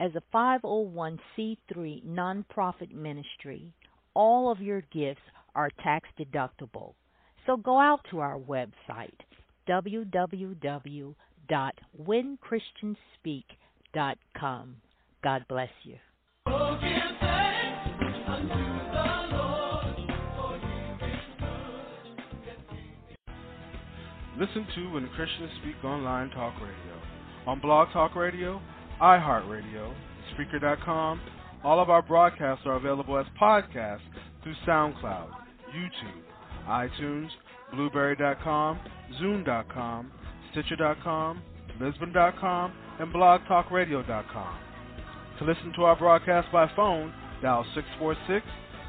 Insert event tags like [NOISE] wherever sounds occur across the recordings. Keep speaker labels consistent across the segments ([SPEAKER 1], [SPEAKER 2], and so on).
[SPEAKER 1] As a 501c3 nonprofit ministry, all of your gifts are tax deductible. So go out to our website, www.whenchristianspeak.com. God bless you.
[SPEAKER 2] Listen to When Christians Speak Online Talk Radio. On Blog Talk Radio, iHeartRadio, Spreaker.com, all of our broadcasts are available as podcasts through SoundCloud, YouTube, iTunes, Blubrry.com, Zoom.com, Stitcher.com, Lisbon.com, and BlogTalkRadio.com. To listen to our broadcast by phone, dial 646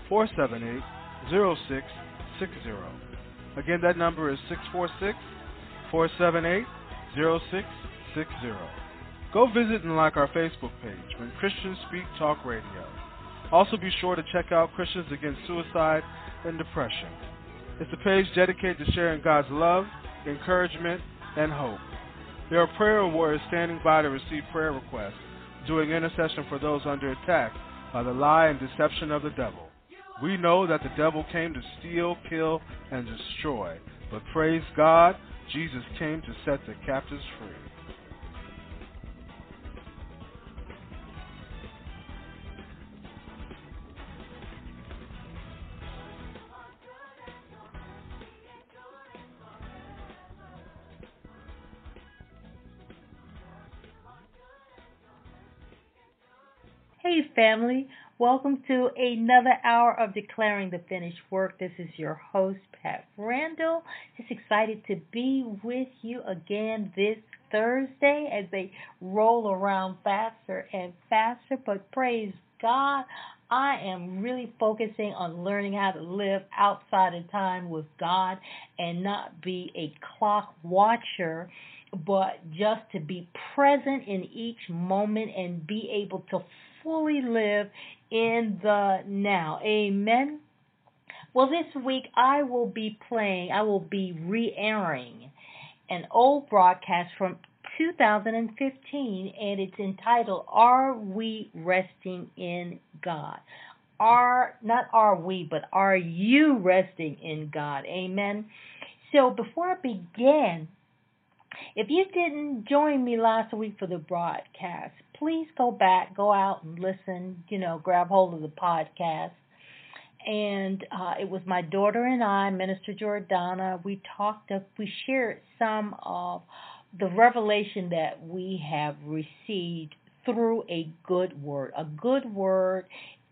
[SPEAKER 2] 478 0660. Again, that number is 646 478 0660. Go visit and like our Facebook page, When Christians Speak Talk Radio. Also be sure to check out Christians Against Suicide and Depression. It's a page dedicated to sharing God's love, encouragement, and hope. There are prayer warriors standing by to receive prayer requests, doing intercession for those under attack by the lie and deception of the devil. We know that the devil came to steal, kill, and destroy, but praise God, Jesus came to set the captives free.
[SPEAKER 1] Hey, family. Welcome to another hour of Declaring the Finished Work. This is your host, Pat Randall. Just excited to be with you again this Thursday as they roll around faster and faster. But praise God, I am really focusing on learning how to live outside of time with God and not be a clock watcher but just to be present in each moment and be able to fully live in the now. Amen. Well, this week I will be playing, I will be re airing an old broadcast from 2015, and it's entitled Are We Resting in God? Are, not are we, but are you resting in God? Amen. So before I begin, if you didn't join me last week for the broadcast, please go back, go out and listen, you know, grab hold of the podcast. And uh, it was my daughter and I, Minister Jordana. We talked, of, we shared some of the revelation that we have received through a good word. A good word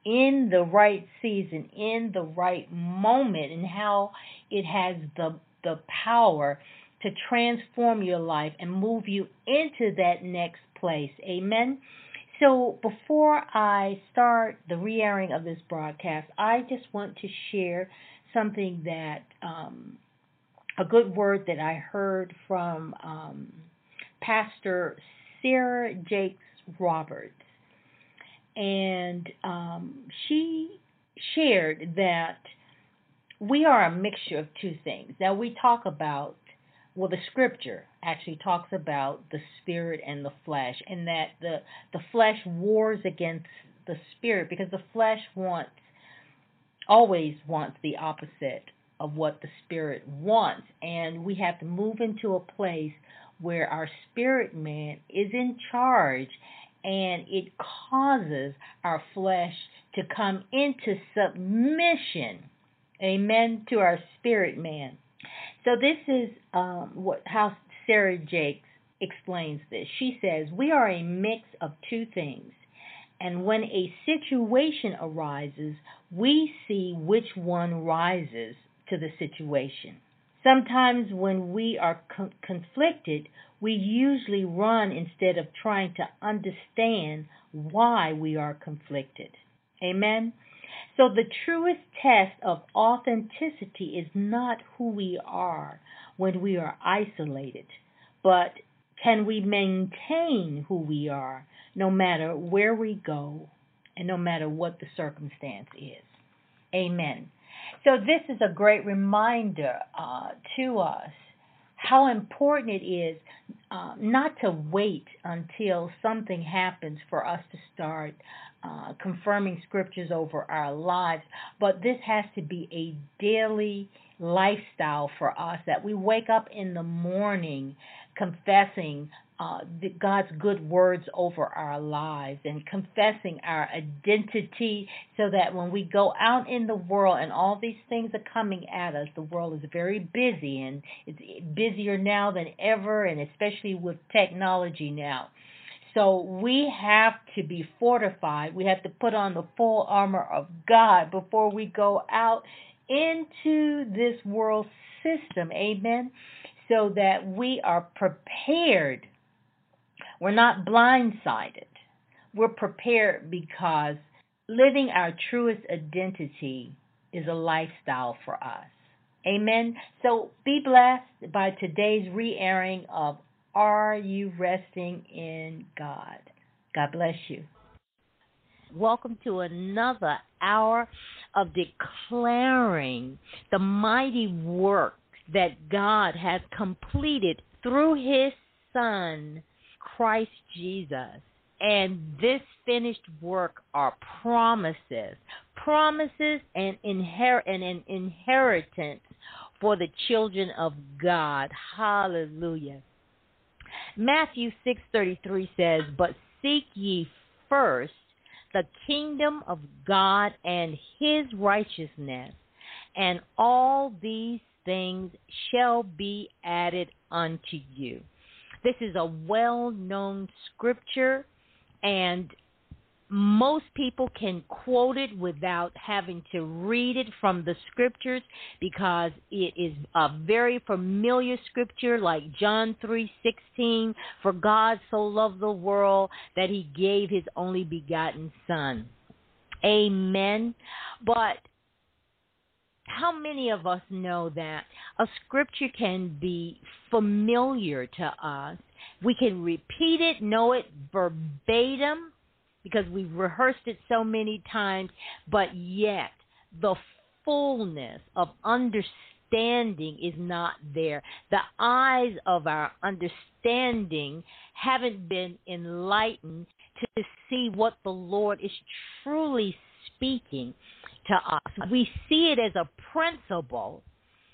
[SPEAKER 1] in the right season, in the right moment, and how it has the the power to transform your life and move you into that next place. Amen. So before I start the re airing of this broadcast, I just want to share something that um, a good word that I heard from um, Pastor Sarah Jakes Roberts. And um, she shared that we are a mixture of two things. Now, we talk about well the scripture actually talks about the spirit and the flesh and that the the flesh wars against the spirit because the flesh wants always wants the opposite of what the spirit wants and we have to move into a place where our spirit man is in charge and it causes our flesh to come into submission, amen, to our spirit man. So this is um, what how Sarah Jakes explains this. She says, "We are a mix of two things, and when a situation arises, we see which one rises to the situation. Sometimes when we are co- conflicted, we usually run instead of trying to understand why we are conflicted. Amen. So the truest test of authenticity is not who we are when we are isolated, but can we maintain who we are no matter where we go and no matter what the circumstance is? Amen. So, this is a great reminder uh, to us how important it is uh, not to wait until something happens for us to start uh, confirming scriptures over our lives, but this has to be a daily lifestyle for us that we wake up in the morning confessing uh, the, God's good words over our lives and confessing our identity so that when we go out in the world and all these things are coming at us, the world is very busy and it's busier now than ever, and especially with technology now. So we have to be fortified. We have to put on the full armor of God before we go out into this world system. Amen. So that we are prepared we're not blindsided. We're prepared because living our truest identity is a lifestyle for us. Amen. So be blessed by today's re airing of Are You Resting in God? God bless you. Welcome to another hour of declaring the mighty work that God has completed through His Son Christ Jesus. And this finished work are promises, promises and, inher- and an inheritance for the children of God. Hallelujah. Matthew 6:33 says, "But seek ye first the kingdom of God and his righteousness, and all these things shall be added unto you." This is a well known scripture, and most people can quote it without having to read it from the scriptures because it is a very familiar scripture like John 3:16 for God so loved the world that he gave his only begotten son. Amen. But how many of us know that a scripture can be familiar to us? We can repeat it, know it verbatim, because we've rehearsed it so many times, but yet the fullness of understanding is not there. The eyes of our understanding haven't been enlightened to see what the Lord is truly speaking to us. We see it as a principle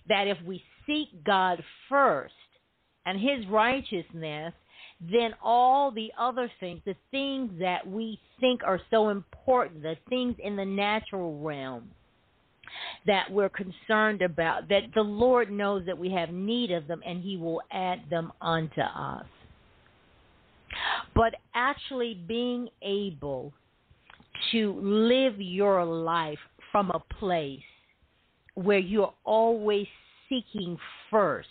[SPEAKER 1] that if we seek God first and His righteousness, then all the other things, the things that we think are so important, the things in the natural realm that we're concerned about, that the Lord knows that we have need of them and He will add them unto us. But actually being able to live your life from a place where you're always seeking first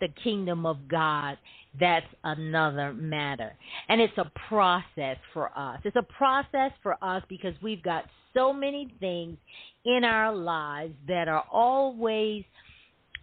[SPEAKER 1] the kingdom of God, that's another matter. And it's a process for us. It's a process for us because we've got so many things in our lives that are always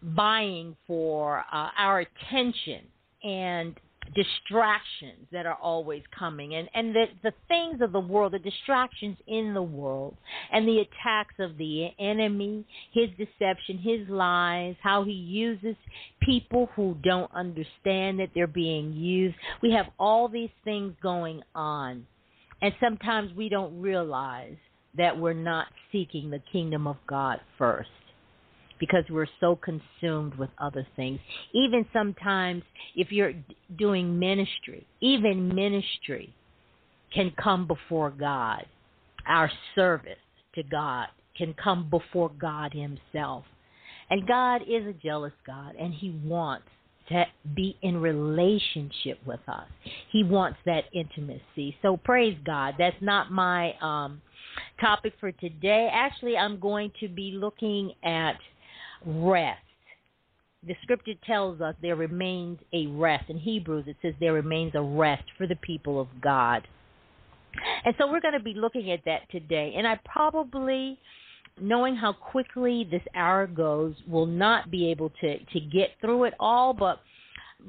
[SPEAKER 1] vying for uh, our attention. And distractions that are always coming. And and the the things of the world the distractions in the world and the attacks of the enemy his deception his lies how he uses people who don't understand that they're being used. We have all these things going on. And sometimes we don't realize that we're not seeking the kingdom of God first because we're so consumed with other things. Even sometimes, if you're doing ministry, even ministry can come before God. Our service to God can come before God Himself. And God is a jealous God, and He wants to be in relationship with us. He wants that intimacy. So praise God. That's not my um, topic for today. Actually, I'm going to be looking at rest. The scripture tells us there remains a rest. In Hebrews, it says there remains a rest for the people of God. And so we're going to be looking at that today. And I probably knowing how quickly this hour goes, will not be able to to get through it all. But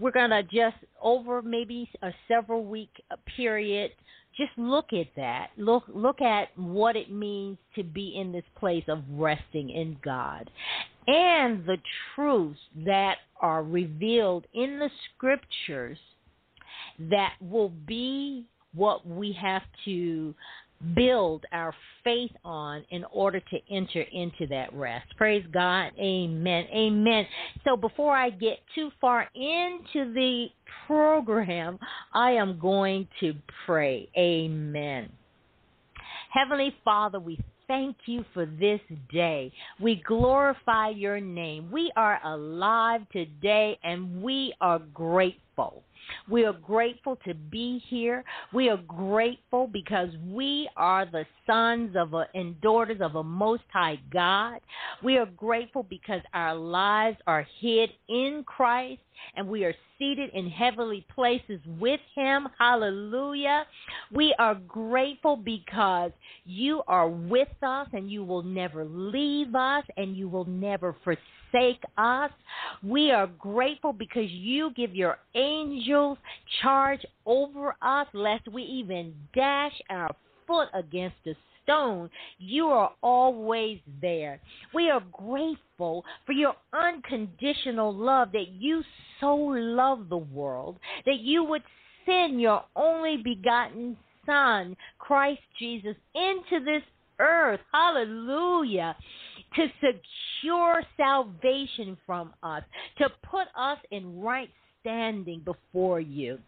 [SPEAKER 1] we're gonna just over maybe a several week period, just look at that. Look look at what it means to be in this place of resting in God, and the truths that are revealed in the scriptures that will be what we have to build our faith on in order to enter into that rest. Praise God. Amen. Amen. So before I get too far into the program, I am going to pray. Amen. Heavenly Father, we thank you for this day. We glorify your name. We are alive today and we are grateful. We are grateful to be here. We are grateful because we are the sons of a, and daughters of a most high God. We are grateful because our lives are hid in Christ and we are seated in heavenly places with him. Hallelujah. We are grateful because you are with us and you will never leave us and you will never forsake us. We are grateful because you give your angels charge over us lest we even dash our foot against a stone. You are always there. We are grateful for your unconditional love that you so love the world that you would send your only begotten Son, Christ Jesus, into this earth. Hallelujah. To secure salvation from us, to put us in right standing before you.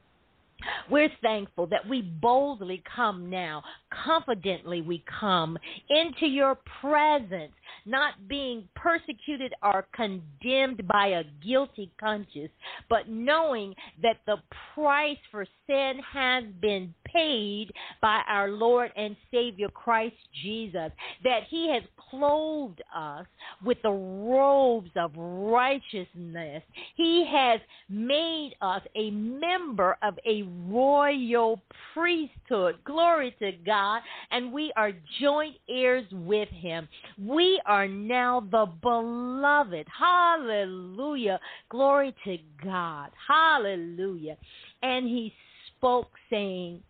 [SPEAKER 1] We're thankful that we boldly come now, confidently we come into your presence, not being persecuted or condemned by a guilty conscience, but knowing that the price for sin has been paid by our Lord and Savior Christ Jesus, that He has clothed us with the robes of righteousness. He has made us a member of a royal priesthood. Glory to God. And we are joint heirs with Him. We are now the beloved. Hallelujah. Glory to God. Hallelujah. And He spoke, saying,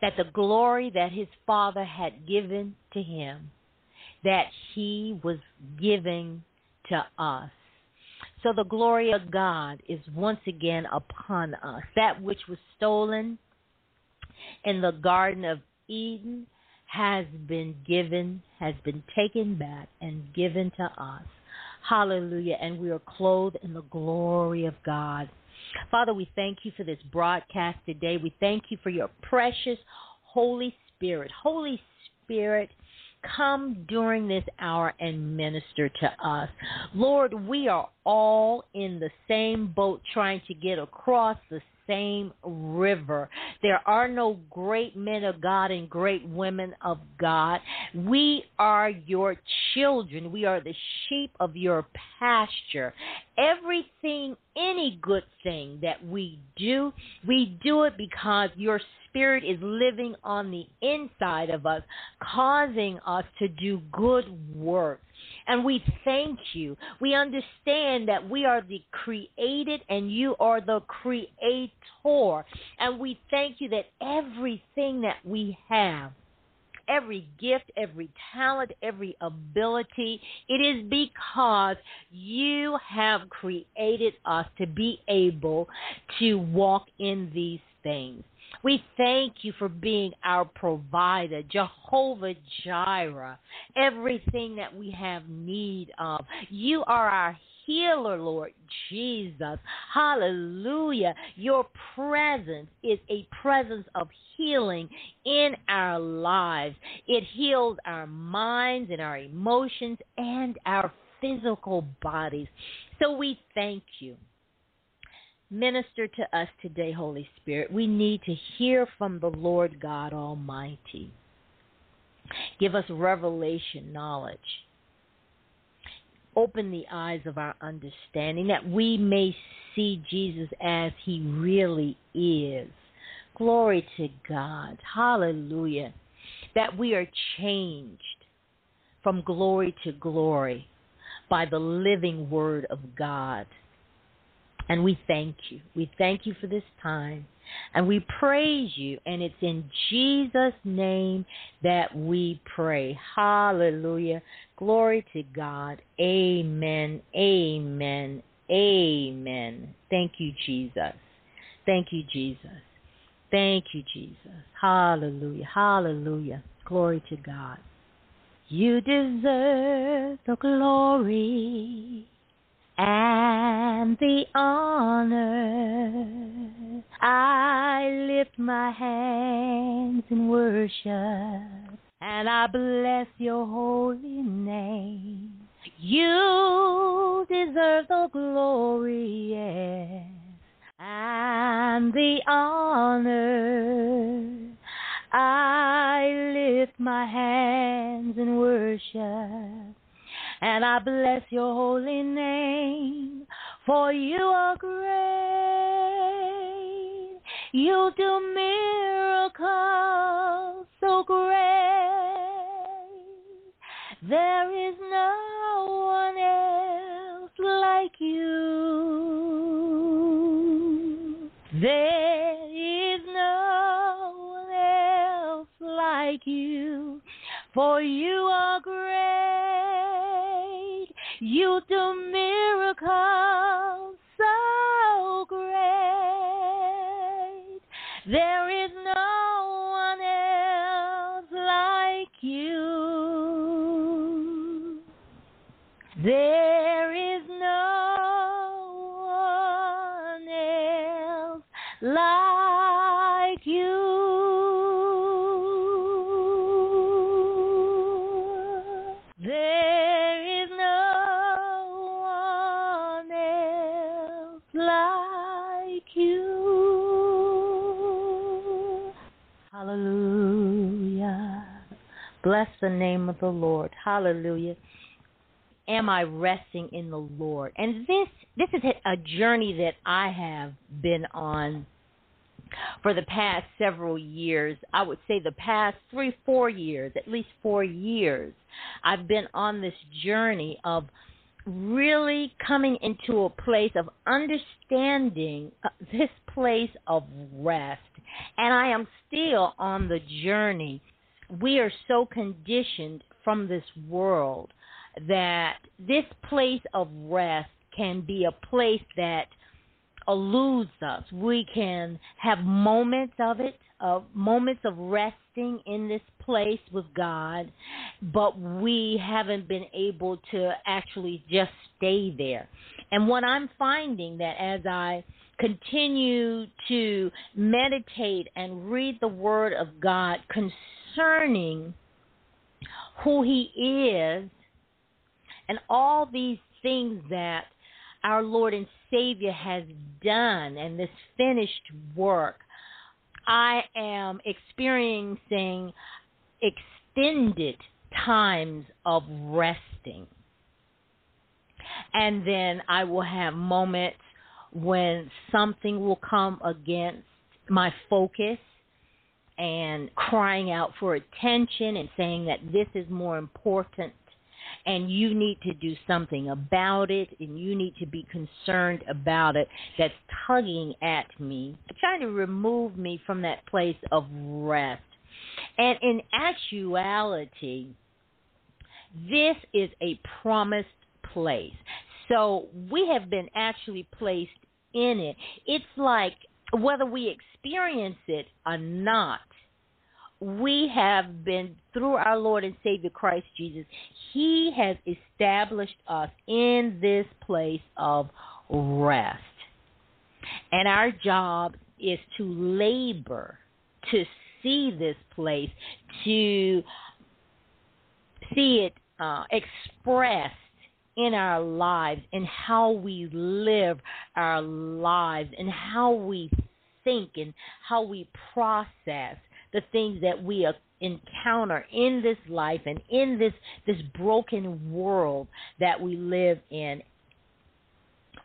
[SPEAKER 1] that the glory that his father had given to him, that he was giving to us. So the glory of God is once again upon us. That which was stolen in the Garden of Eden has been given, has been taken back and given to us. Hallelujah. And we are clothed in the glory of God. Father, we thank you for this broadcast today. We thank you for your precious Holy Spirit. Holy Spirit, come during this hour and minister to us. Lord, we are all in the same boat trying to get across the same river. There are no great men of God and great women of God. We are your children. We are the sheep of your pasture. Everything, any good thing that we do, we do it because your Spirit is living on the inside of us, causing us to do good work. And we thank you. We understand that we are the created and you are the creator. And we thank you that everything that we have, every gift, every talent, every ability, it is because you have created us to be able to walk in these things. We thank you for being our provider, Jehovah Jireh, everything that we have need of. You are our healer, Lord Jesus. Hallelujah. Your presence is a presence of healing in our lives. It heals our minds and our emotions and our physical bodies. So we thank you. Minister to us today, Holy Spirit. We need to hear from the Lord God Almighty. Give us revelation knowledge. Open the eyes of our understanding that we may see Jesus as he really is. Glory to God. Hallelujah. That we are changed from glory to glory by the living word of God. And we thank you. We thank you for this time. And we praise you. And it's in Jesus' name that we pray. Hallelujah. Glory to God. Amen. Amen. Amen. Thank you, Jesus. Thank you, Jesus. Thank you, Jesus. Hallelujah. Hallelujah. Glory to God. You deserve the glory and the honor. I lift my hands in worship and I bless your holy name. You deserve the glory yes, and the honor. I lift my hands in worship and I bless your holy name, for you are great. You do miracles so great. There is no one else like you. There is no one else like you, for you are great. You do miracles so great. There Bless the name of the Lord. Hallelujah. Am I resting in the Lord? And this this is a journey that I have been on for the past several years. I would say the past three, four years, at least four years. I've been on this journey of really coming into a place of understanding uh, this place of rest. And I am still on the journey. We are so conditioned from this world that this place of rest can be a place that eludes us. We can have moments of it, uh, moments of resting in this place with God, but we haven't been able to actually just stay there. And what I'm finding that as I continue to meditate and read the Word of God concerning who He is and all these things that our Lord and Savior has done and this finished work, I am experiencing extended times of resting. And then I will have moments when something will come against my focus and crying out for attention and saying that this is more important and you need to do something about it and you need to be concerned about it that's tugging at me, trying to remove me from that place of rest. And in actuality, this is a promised place. So we have been actually placed in it. It's like whether we experience it or not, we have been through our Lord and Savior Christ Jesus. He has established us in this place of rest. And our job is to labor to see this place, to see it uh, expressed in our lives, in how we live our lives, and how we think, and how we process the things that we encounter in this life and in this this broken world that we live in.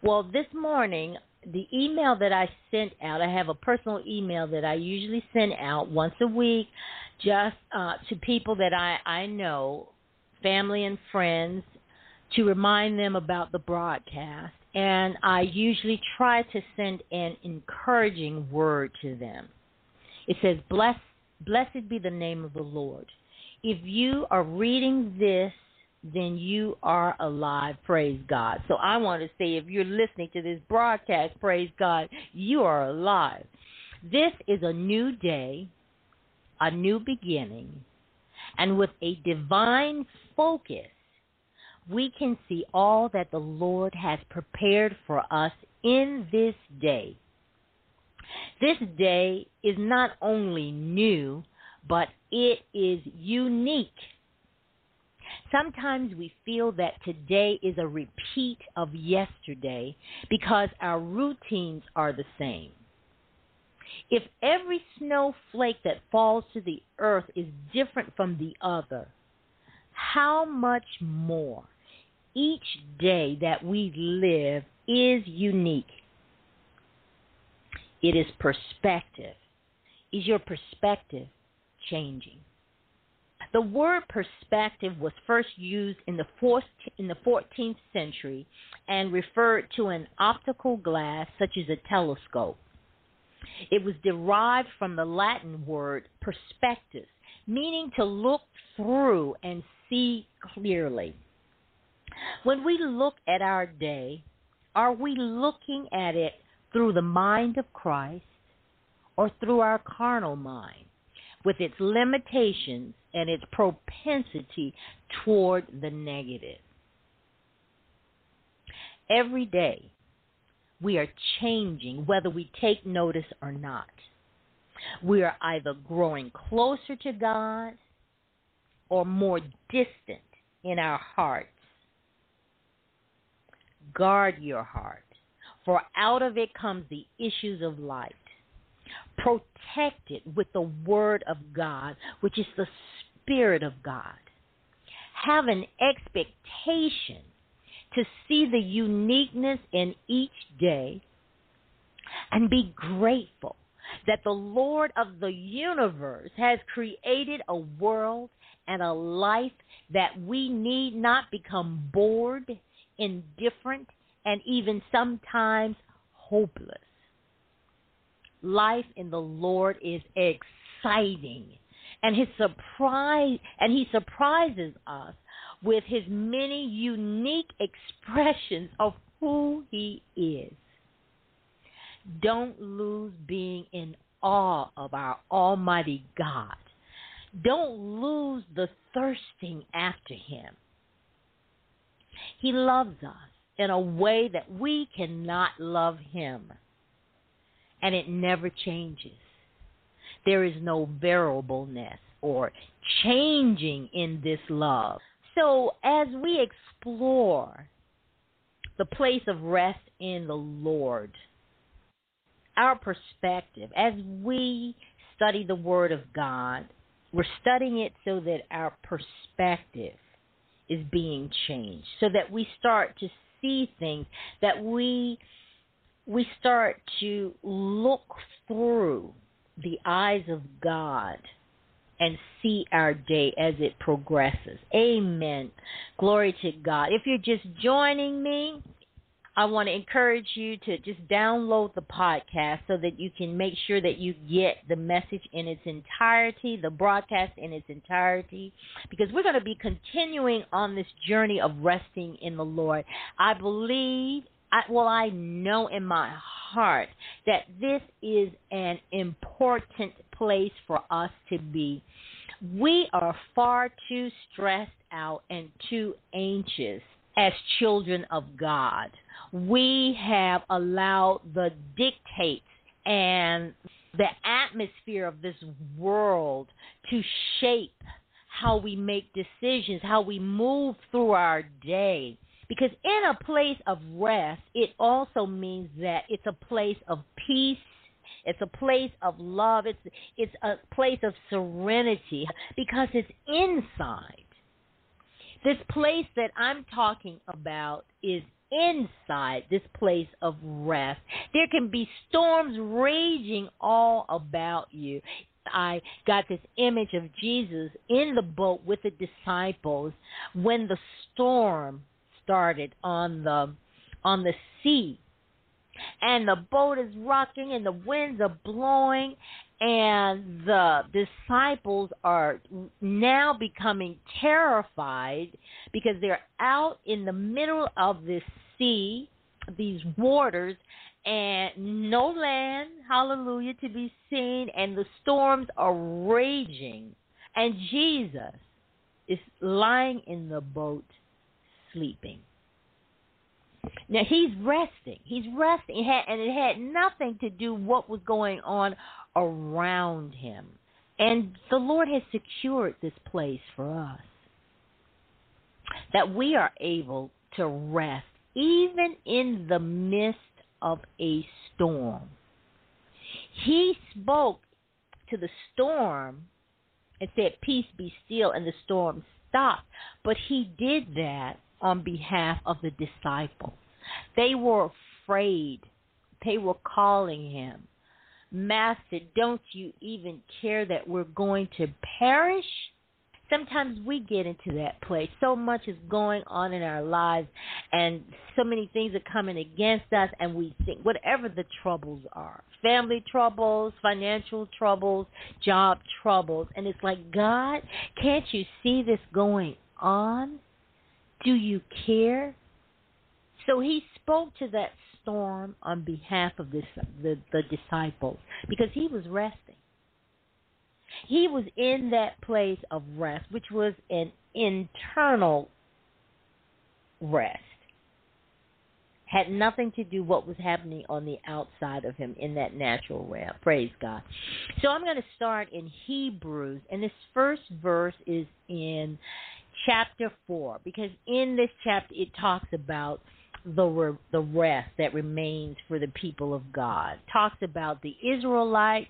[SPEAKER 1] Well, this morning the email that I sent out, I have a personal email that I usually send out once a week just uh, to people that I, I know, family and friends, to remind them about the broadcast. And I usually try to send an encouraging word to them. It says, Bless, Blessed be the name of the Lord. If you are reading this then you are alive. Praise God. So I want to say if you're listening to this broadcast, praise God, you are alive. This is a new day, a new beginning, and with a divine focus, we can see all that the Lord has prepared for us in this day. This day is not only new, but it is unique Sometimes we feel that today is a repeat of yesterday because our routines are the same. If every snowflake that falls to the earth is different from the other, how much more each day that we live is unique? It is perspective. Is your perspective changing? The word perspective was first used in the, fourth, in the 14th century and referred to an optical glass such as a telescope. It was derived from the Latin word perspectus, meaning to look through and see clearly. When we look at our day, are we looking at it through the mind of Christ or through our carnal mind with its limitations and its propensity toward the negative. Every day, we are changing whether we take notice or not. We are either growing closer to God or more distant in our hearts. Guard your heart, for out of it comes the issues of life. Protect it with the Word of God, which is the Spirit of God. Have an expectation to see the uniqueness in each day and be grateful that the Lord of the universe has created a world and a life that we need not become bored, indifferent, and even sometimes hopeless. Life in the Lord is exciting and his surprise and he surprises us with his many unique expressions of who he is. Don't lose being in awe of our Almighty God. Don't lose the thirsting after him. He loves us in a way that we cannot love him. And it never changes there is no variableness or changing in this love. So as we explore the place of rest in the Lord, our perspective, as we study the Word of God, we're studying it so that our perspective is being changed, so that we start to see things, that we we start to look through the eyes of God and see our day as it progresses. Amen. Glory to God. If you're just joining me, I want to encourage you to just download the podcast so that you can make sure that you get the message in its entirety, the broadcast in its entirety, because we're going to be continuing on this journey of resting in the Lord. I believe I, well, I know in my heart that this is an important place for us to be. We are far too stressed out and too anxious as children of God. We have allowed the dictates and the atmosphere of this world to shape how we make decisions, how we move through our day. Because in a place of rest, it also means that it's a place of peace. It's a place of love. It's it's a place of serenity because it's inside. This place that I'm talking about is inside this place of rest. There can be storms raging all about you. I got this image of Jesus in the boat with the disciples when the storm started on the on the sea and the boat is rocking and the winds are blowing and the disciples are now becoming terrified because they're out in the middle of this sea these waters and no land hallelujah to be seen and the storms are raging and Jesus is lying in the boat sleeping. Now he's resting. He's resting, and it had nothing to do what was going on around him. And the Lord has secured this place for us that we are able to rest even in the midst of a storm. He spoke to the storm and said, Peace be still, and the storm stopped. But he did that on behalf of the disciples. They were afraid. They were calling him, Master, don't you even care that we're going to perish? Sometimes we get into that place. So much is going on in our lives, and so many things are coming against us, and we think, whatever the troubles are family troubles, financial troubles, job troubles and it's like, God, can't you see this going on? Do you care? So he spoke to that storm on behalf of this, the, the disciples because he was resting. He was in that place of rest, which was an internal rest. Had nothing to do what was happening on the outside of him in that natural realm. Praise God. So I'm going to start in Hebrews, and this first verse is in chapter 4 because in this chapter it talks about the the rest that remains for the people of God. Talks about the Israelites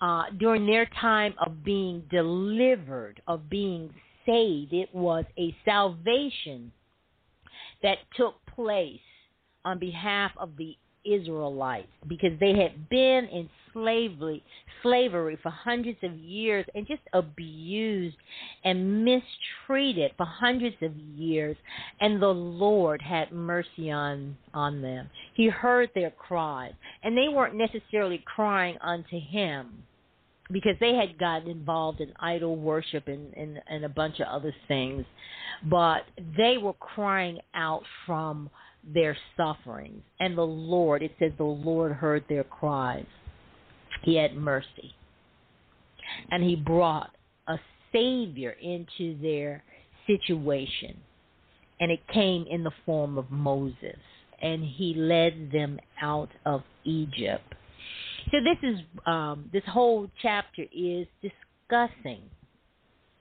[SPEAKER 1] uh, during their time of being delivered, of being saved. It was a salvation that took place on behalf of the Israelites because they had been in slavery slavery for hundreds of years and just abused and mistreated for hundreds of years and the Lord had mercy on on them. He heard their cries and they weren't necessarily crying unto him because they had gotten involved in idol worship and, and, and a bunch of other things, but they were crying out from their sufferings. And the Lord, it says, the Lord heard their cries. He had mercy. And He brought a Savior into their situation. And it came in the form of Moses. And He led them out of Egypt. So this is um, this whole chapter is discussing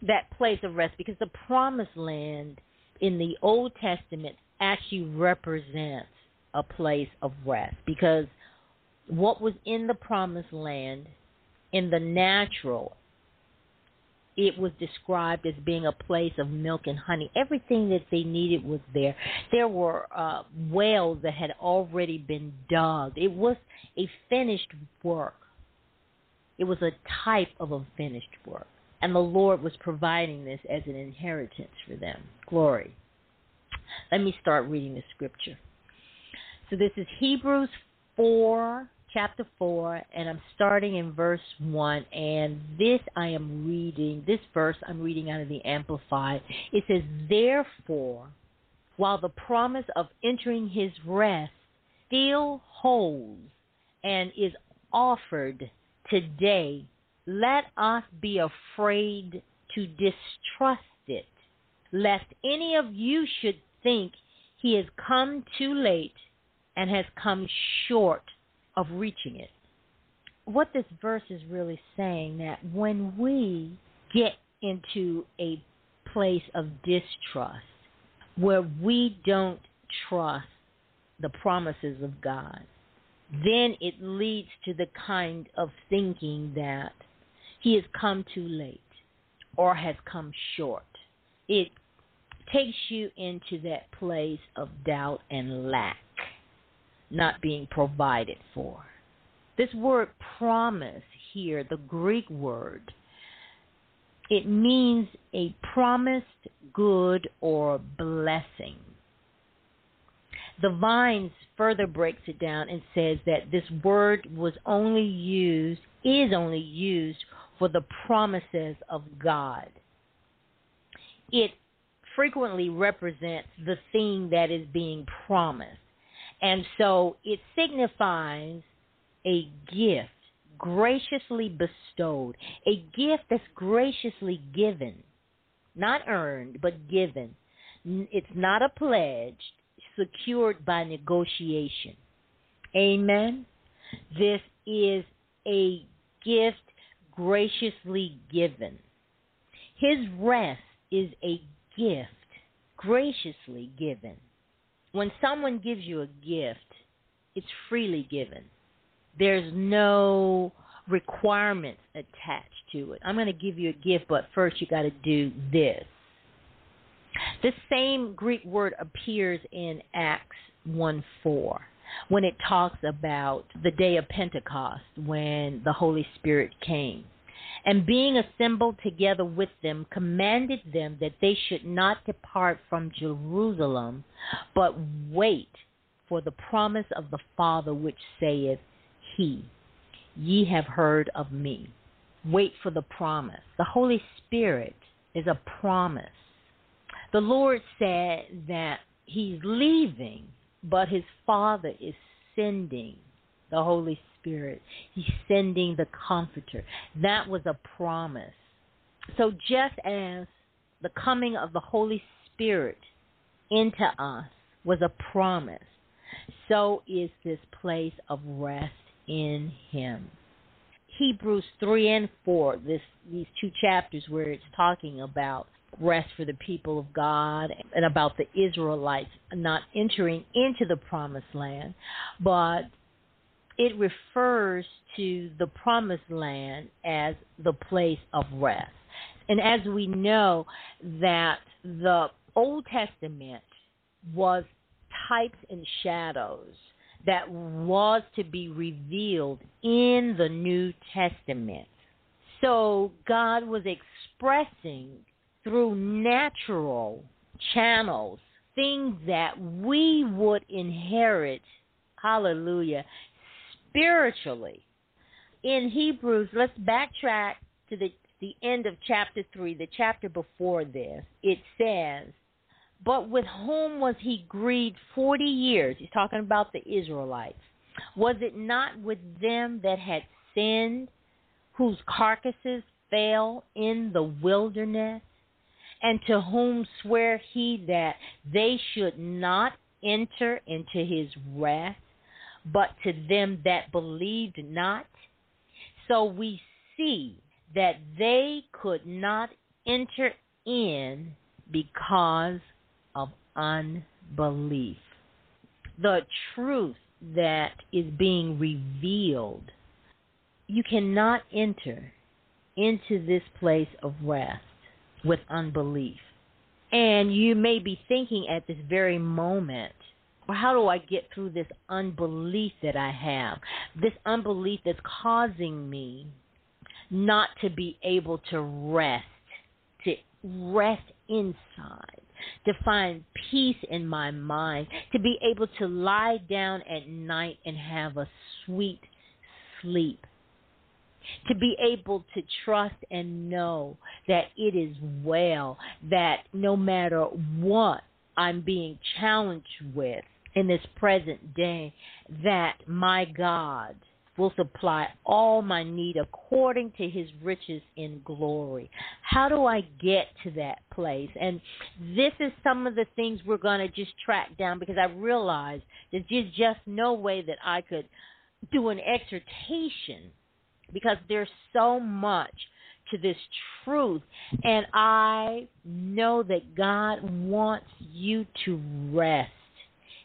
[SPEAKER 1] that place of rest because the promised land in the Old Testament actually represents a place of rest because what was in the promised land in the natural it was described as being a place of milk and honey. Everything that they needed was there. There were uh, wells that had already been dug. It was a finished work. It was a type of a finished work. And the Lord was providing this as an inheritance for them. Glory. Let me start reading the scripture. So this is Hebrews 4, chapter 4, and I'm starting in verse 1. And this I am reading, this verse I'm reading out of the Amplified. It says, Therefore, while the promise of entering his rest still holds and is offered today, let us be afraid to distrust it, lest any of you should think he has come too late and has come short of reaching it. What this verse is really saying that when we get into a place of distrust where we don't trust the promises of God, then it leads to the kind of thinking that he has come too late or has come short. It takes you into that place of doubt and lack, not being provided for. This word promise here, the Greek word, it means a promised good or blessing. The Vine's further breaks it down and says that this word was only used, is only used for the promises of God. It frequently represents the thing that is being promised. And so it signifies a gift graciously bestowed, a gift that's graciously given, not earned, but given. It's not a pledge secured by negotiation. Amen. This is a gift graciously given. His rest is a gift graciously given. When someone gives you a gift, it's freely given. There's no requirements attached to it. I'm going to give you a gift, but first you got to do this. The same Greek word appears in Acts 1 4 when it talks about the day of Pentecost when the Holy Spirit came. And being assembled together with them, commanded them that they should not depart from Jerusalem, but wait for the promise of the Father, which saith, he. Ye have heard of me. Wait for the promise. The Holy Spirit is a promise. The Lord said that He's leaving, but His Father is sending the Holy Spirit. He's sending the Comforter. That was a promise. So just as the coming of the Holy Spirit into us was a promise, so is this place of rest in him. Hebrews 3 and 4, this these two chapters where it's talking about rest for the people of God and about the Israelites not entering into the promised land, but it refers to the promised land as the place of rest. And as we know that the Old Testament was types and shadows that was to be revealed in the New Testament. So God was expressing through natural channels things that we would inherit, hallelujah, spiritually. In Hebrews, let's backtrack to the, the end of chapter 3, the chapter before this. It says, but with whom was he grieved 40 years? He's talking about the Israelites. Was it not with them that had sinned, whose carcasses fell in the wilderness? And to whom swear he that they should not enter into his wrath, but to them that believed not? So we see that they could not enter in because of unbelief. The truth that is being revealed, you cannot enter into this place of rest with unbelief. And you may be thinking at this very moment, how do I get through this unbelief that I have? This unbelief that's causing me not to be able to rest, to rest inside to find peace in my mind, to be able to lie down at night and have a sweet sleep, to be able to trust and know that it is well, that no matter what I'm being challenged with, in this present day that my God will supply all my need according to his riches in glory. How do I get to that place? And this is some of the things we're going to just track down because I realize there's just no way that I could do an exhortation because there's so much to this truth. And I know that God wants you to rest.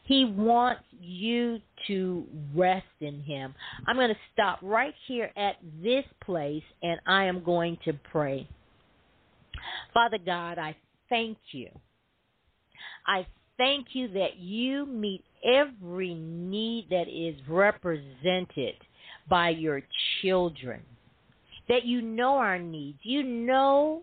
[SPEAKER 1] He wants you to rest in Him. I'm going to stop right here at this place and I am going to pray. Father God, I thank you. I thank you that you meet every need that is represented by your children. That you know our needs. You know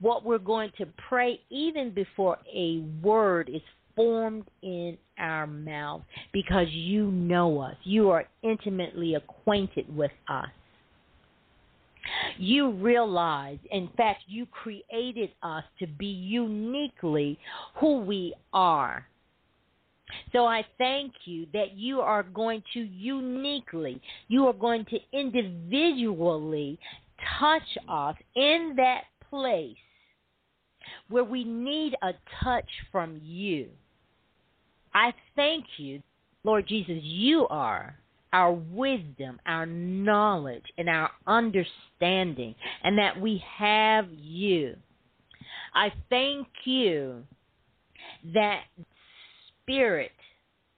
[SPEAKER 1] what we're going to pray even before a word is formed in our mouth because you know us. You are intimately acquainted with us. You realize, in fact, you created us to be uniquely who we are. So I thank you that you are going to uniquely, you are going to individually touch us in that place where we need a touch from you. I thank you, Lord Jesus, you are our wisdom, our knowledge, and our understanding, and that we have you. I thank you that spirit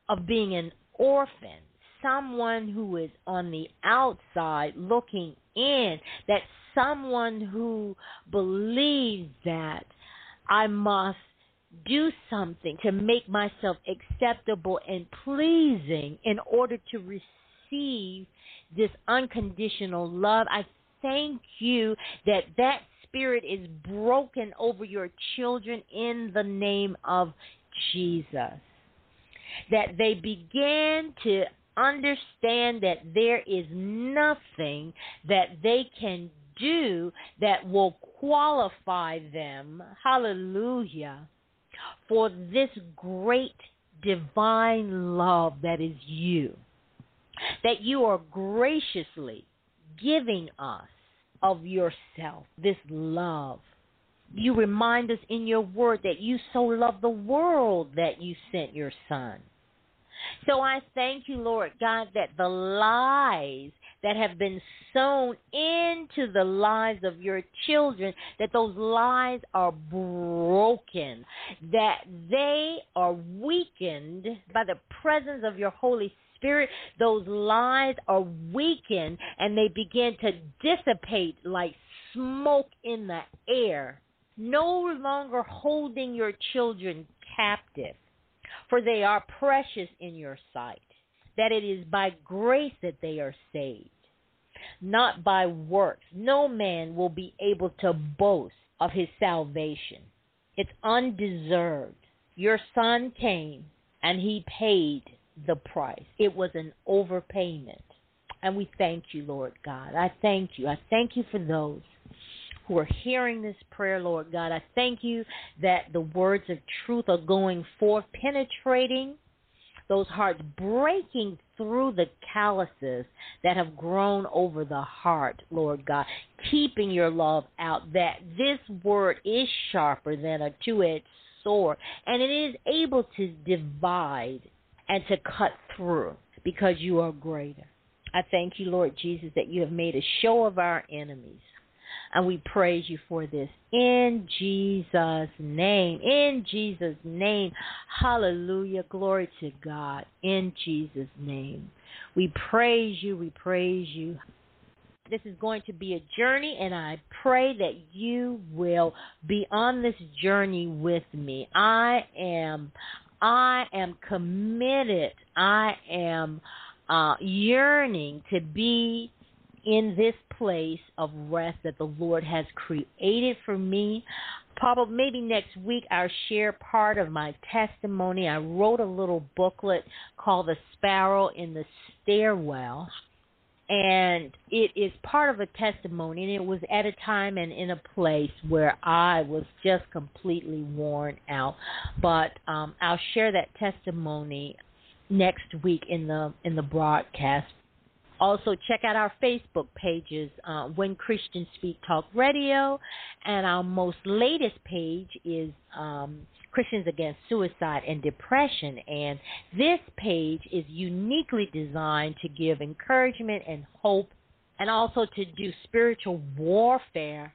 [SPEAKER 1] of being an orphan, someone who is on the outside looking in, that someone who believes that I must do something to make myself acceptable and pleasing in order to receive this unconditional love. I thank you that that spirit is broken over your children in the name of Jesus. That they begin to understand that there is nothing that they can do that will qualify them. Hallelujah for this great divine love that is you, that you are graciously giving us of yourself, this love. You remind us in your word that you so loved the world that you sent your son. So I thank you, Lord God, that the lies that have been sown into the lives of your children, that those lies are broken, that they are weakened by the presence of your Holy Spirit, those lies are weakened and they begin to dissipate like smoke in the air, no longer holding your children captive, for they are precious in your sight that it is by grace that they are saved, not by works. No man will be able to boast of his salvation. It's undeserved. Your son came and he paid the price. It was an overpayment. And we thank you, Lord God. I thank you. I thank you for those who are hearing this prayer, Lord God. I thank you that the words of truth are going forth, penetrating those hearts, breaking through the calluses that have grown over the heart, Lord God, keeping your love out, that this word is sharper than a two edged sword, and it is able to divide and to cut through because you are greater. I thank you, Lord Jesus, that you have made a show of our enemies and we praise you for this in Jesus' name. In Jesus' name. Hallelujah. Glory to God. In Jesus' name. We praise you. We praise you. This is going to be a journey, and I pray that you will be on this journey with me. I am, I am committed. I am uh, yearning to be in this place of rest that the Lord has created for me. Probably maybe next week I'll share part of my testimony. I wrote a little booklet called The Sparrow in the Stairwell. And it is part of a testimony, and it was at a time and in a place where I was just completely worn out. But um, I'll share that testimony next week in the in the broadcast. Also, check out our Facebook pages, uh, When Christians Speak Talk Radio, and our most latest page is um, Christians Against Suicide and Depression. And this page is uniquely designed to give encouragement and hope, and also to do spiritual warfare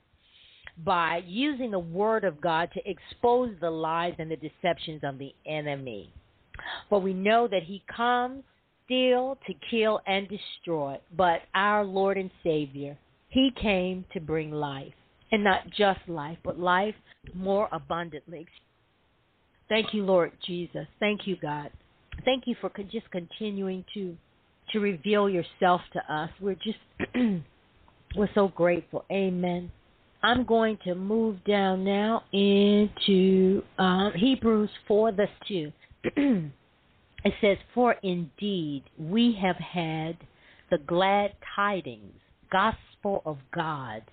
[SPEAKER 1] by using the Word of God to expose the lies and the deceptions of the enemy. For we know that he comes steal, to kill, and destroy, but our Lord and Savior, he came to bring life. And not just life, but life more abundantly. Thank you, Lord Jesus. Thank you, God. Thank you for just continuing to to reveal yourself to us. We're just [CLEARS THROAT] we're so grateful. Amen. I'm going to move down now into um, Hebrews 4, verse 2. [CLEARS THROAT] it says, For indeed we have had the glad tidings, gospel of God,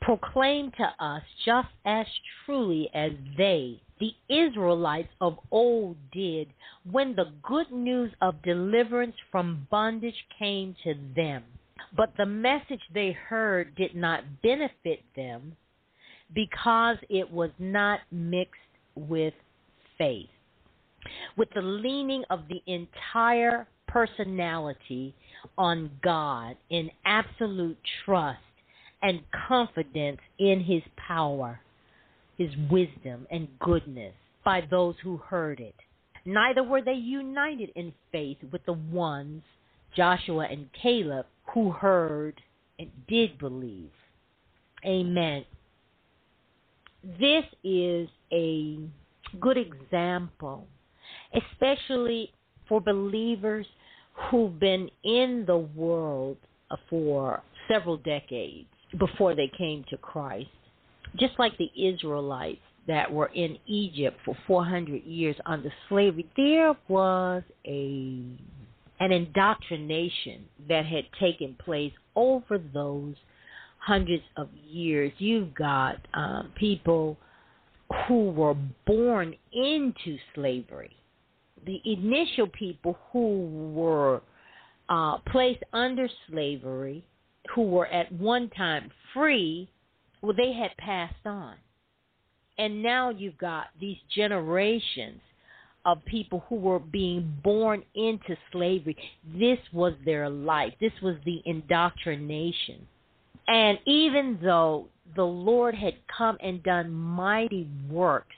[SPEAKER 1] proclaimed to us just as truly as they, the Israelites of old, did when the good news of deliverance from bondage came to them. But the message they heard did not benefit them because it was not mixed with faith. With the leaning of the entire personality on God in absolute trust and confidence in His power, His wisdom, and goodness by those who heard it. Neither were they united in faith with the ones, Joshua and Caleb, who heard and did believe. Amen. This is a good example, especially for believers who've been in the world for several decades before they came to Christ. Just like the Israelites that were in Egypt for 400 years under slavery, there was a an indoctrination that had taken place over those hundreds of years. You've got um, people who were born into slavery. The initial people who were uh, placed under slavery, who were at one time free, well, they had passed on. And now you've got these generations of people who were being born into slavery. This was their life. This was the indoctrination. And even though the Lord had come and done mighty works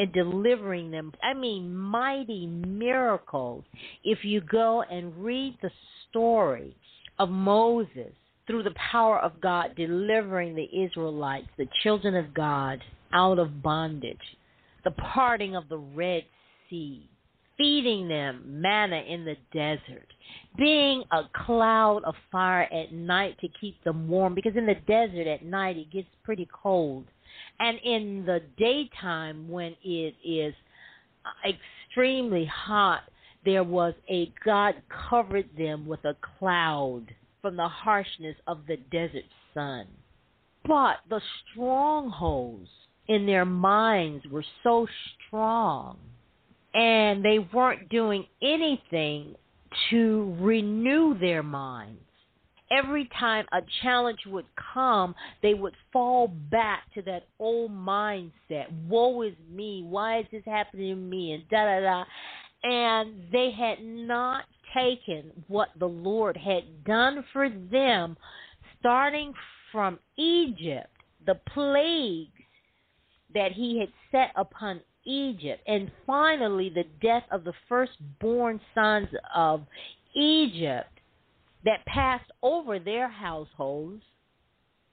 [SPEAKER 1] in delivering them, I mean, mighty miracles, if you go and read the story of Moses through the power of God delivering the Israelites, the children of God, out of bondage, the parting of the Red sea, feeding them manna in the desert, being a cloud of fire at night to keep them warm, because in the desert at night it gets pretty cold. And in the daytime, when it is extremely hot, there was a God covered them with a cloud from the harshness of the desert sun. But the strongholds in their minds were so strong and they weren't doing anything to renew their minds. Every time a challenge would come, they would fall back to that old mindset. Woe is me. Why is this happening to me? And da da da. And they had not taken what the Lord had done for them, starting from Egypt, the plagues that He had set upon Egypt. And finally, the death of the firstborn sons of Egypt that passed over their households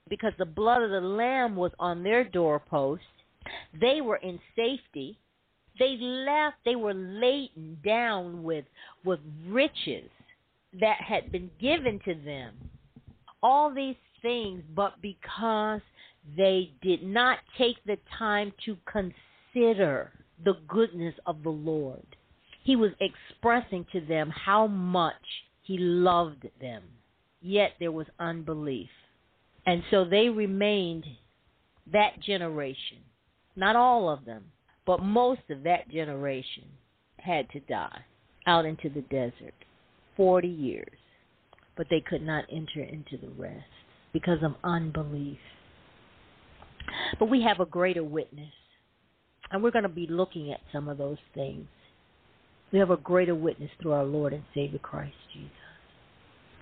[SPEAKER 1] because the blood of the lamb was on their doorposts. They were in safety. They left, they were laden down with, with riches that had been given to them. All these things, but because they did not take the time to consider the goodness of the Lord. He was expressing to them how much he loved them, yet there was unbelief. And so they remained that generation. Not all of them, but most of that generation had to die. out into the desert 40 years, but they could not enter into the rest because of unbelief. But we have a greater witness, and we're going to be looking at some of those things. We have a greater witness through our Lord and Savior Christ Jesus.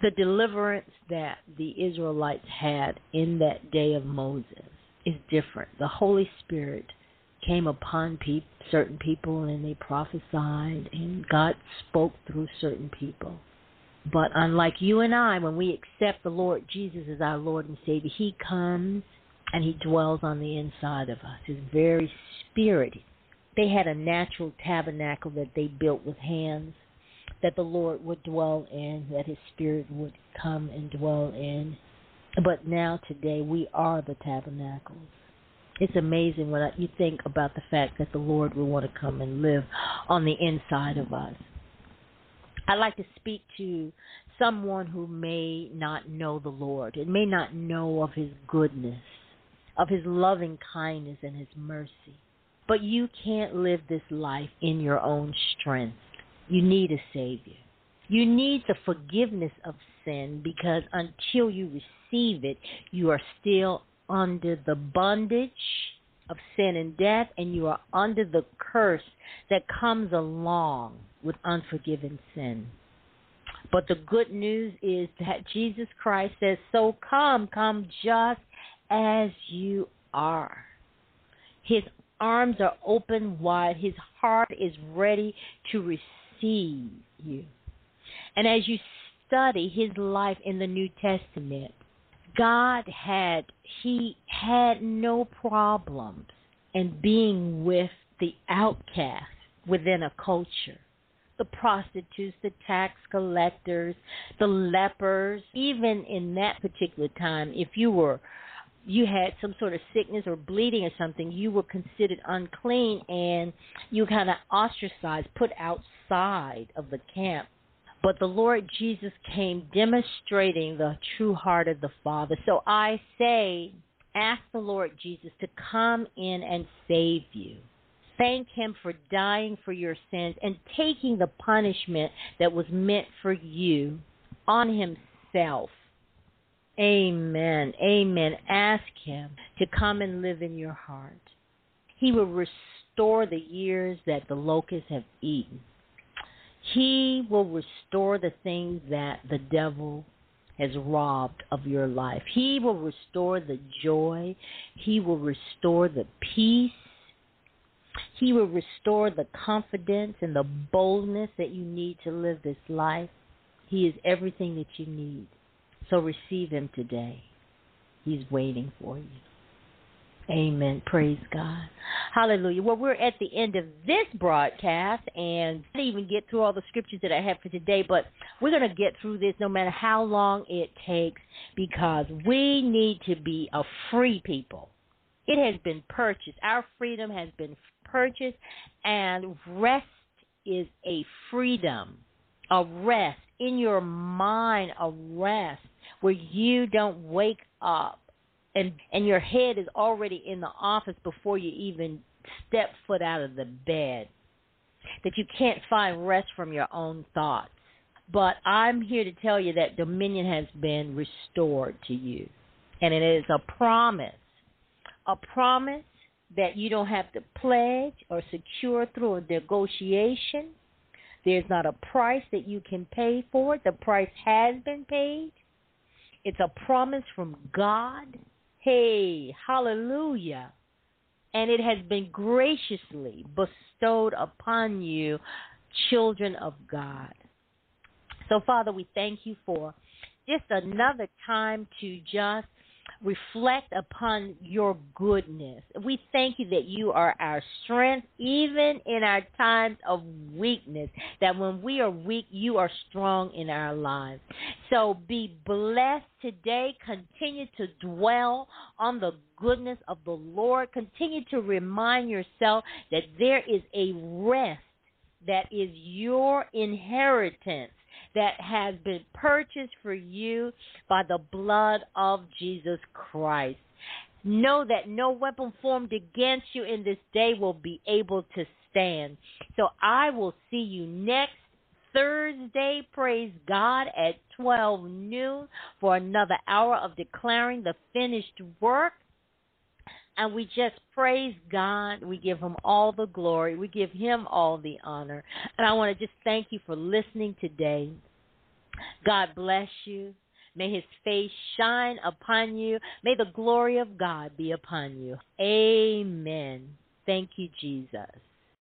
[SPEAKER 1] The deliverance that the Israelites had in that day of Moses is different. The Holy Spirit came upon pe- certain people and they prophesied, and God spoke through certain people. But unlike you and I, when we accept the Lord Jesus as our Lord and Savior, He comes and He dwells on the inside of us. His very spirit. They had a natural tabernacle that they built with hands that the Lord would dwell in, that His Spirit would come and dwell in. But now, today, we are the tabernacles. It's amazing when you think about the fact that the Lord will want to come and live on the inside of us. I'd like to speak to someone who may not know the Lord and may not know of His goodness, of His loving kindness and His mercy. But you can't live this life in your own strength. You need a Savior. You need the forgiveness of sin because until you receive it, you are still under the bondage of sin and death, and you are under the curse that comes along with unforgiven sin. But the good news is that Jesus Christ says, So come, come just as you are. His arms are open wide, his heart is ready to receive you. And as you study his life in the New Testament, God had he had no problems in being with the outcast within a culture. The prostitutes, the tax collectors, the lepers, even in that particular time, if you were you had some sort of sickness or bleeding or something, you were considered unclean and you kind of ostracized, put outside of the camp. But the Lord Jesus came demonstrating the true heart of the Father. So I say, ask the Lord Jesus to come in and save you. Thank Him for dying for your sins and taking the punishment that was meant for you on Himself. Amen. Amen. Ask Him to come and live in your heart. He will restore the years that the locusts have eaten. He will restore the things that the devil has robbed of your life. He will restore the joy. He will restore the peace. He will restore the confidence and the boldness that you need to live this life. He is everything that you need. So receive Him today. He's waiting for you. Amen. Praise God. Hallelujah. Well, we're at the end of this broadcast, and I didn't even get through all the scriptures that I have for today, but we're going to get through this no matter how long it takes because we need to be a free people. It has been purchased. Our freedom has been purchased, and rest is a freedom, a rest in your mind, a rest where you don't wake up and and your head is already in the office before you even step foot out of the bed that you can't find rest from your own thoughts. But i'm here to tell you that dominion has been restored to you. And it is a promise a promise that you don't have to pledge or secure through a negotiation. There's not a price that you can pay for it. The price has been paid it's a promise from god Hey, hallelujah. And it has been graciously bestowed upon you, children of God. So, Father, we thank you for just another time to just reflect upon your goodness. We thank you that you are our strength, even in our times of weakness, that when we are weak, you are strong in our lives. So be blessed today. Continue to dwell on the goodness of the Lord. Continue to remind yourself that there is a rest that is your inheritance that has been purchased for you by the blood of Jesus Christ. Know that no weapon formed against you in this day will be able to stand. So I will see you next Thursday, praise God, at 12 noon for another hour of declaring the finished work. And we just praise God. We give Him all the glory. We give Him all the honor. And I want to just thank you for listening today. God bless you. May his face shine upon you. May the glory of God be upon you. Amen. Thank you, Jesus.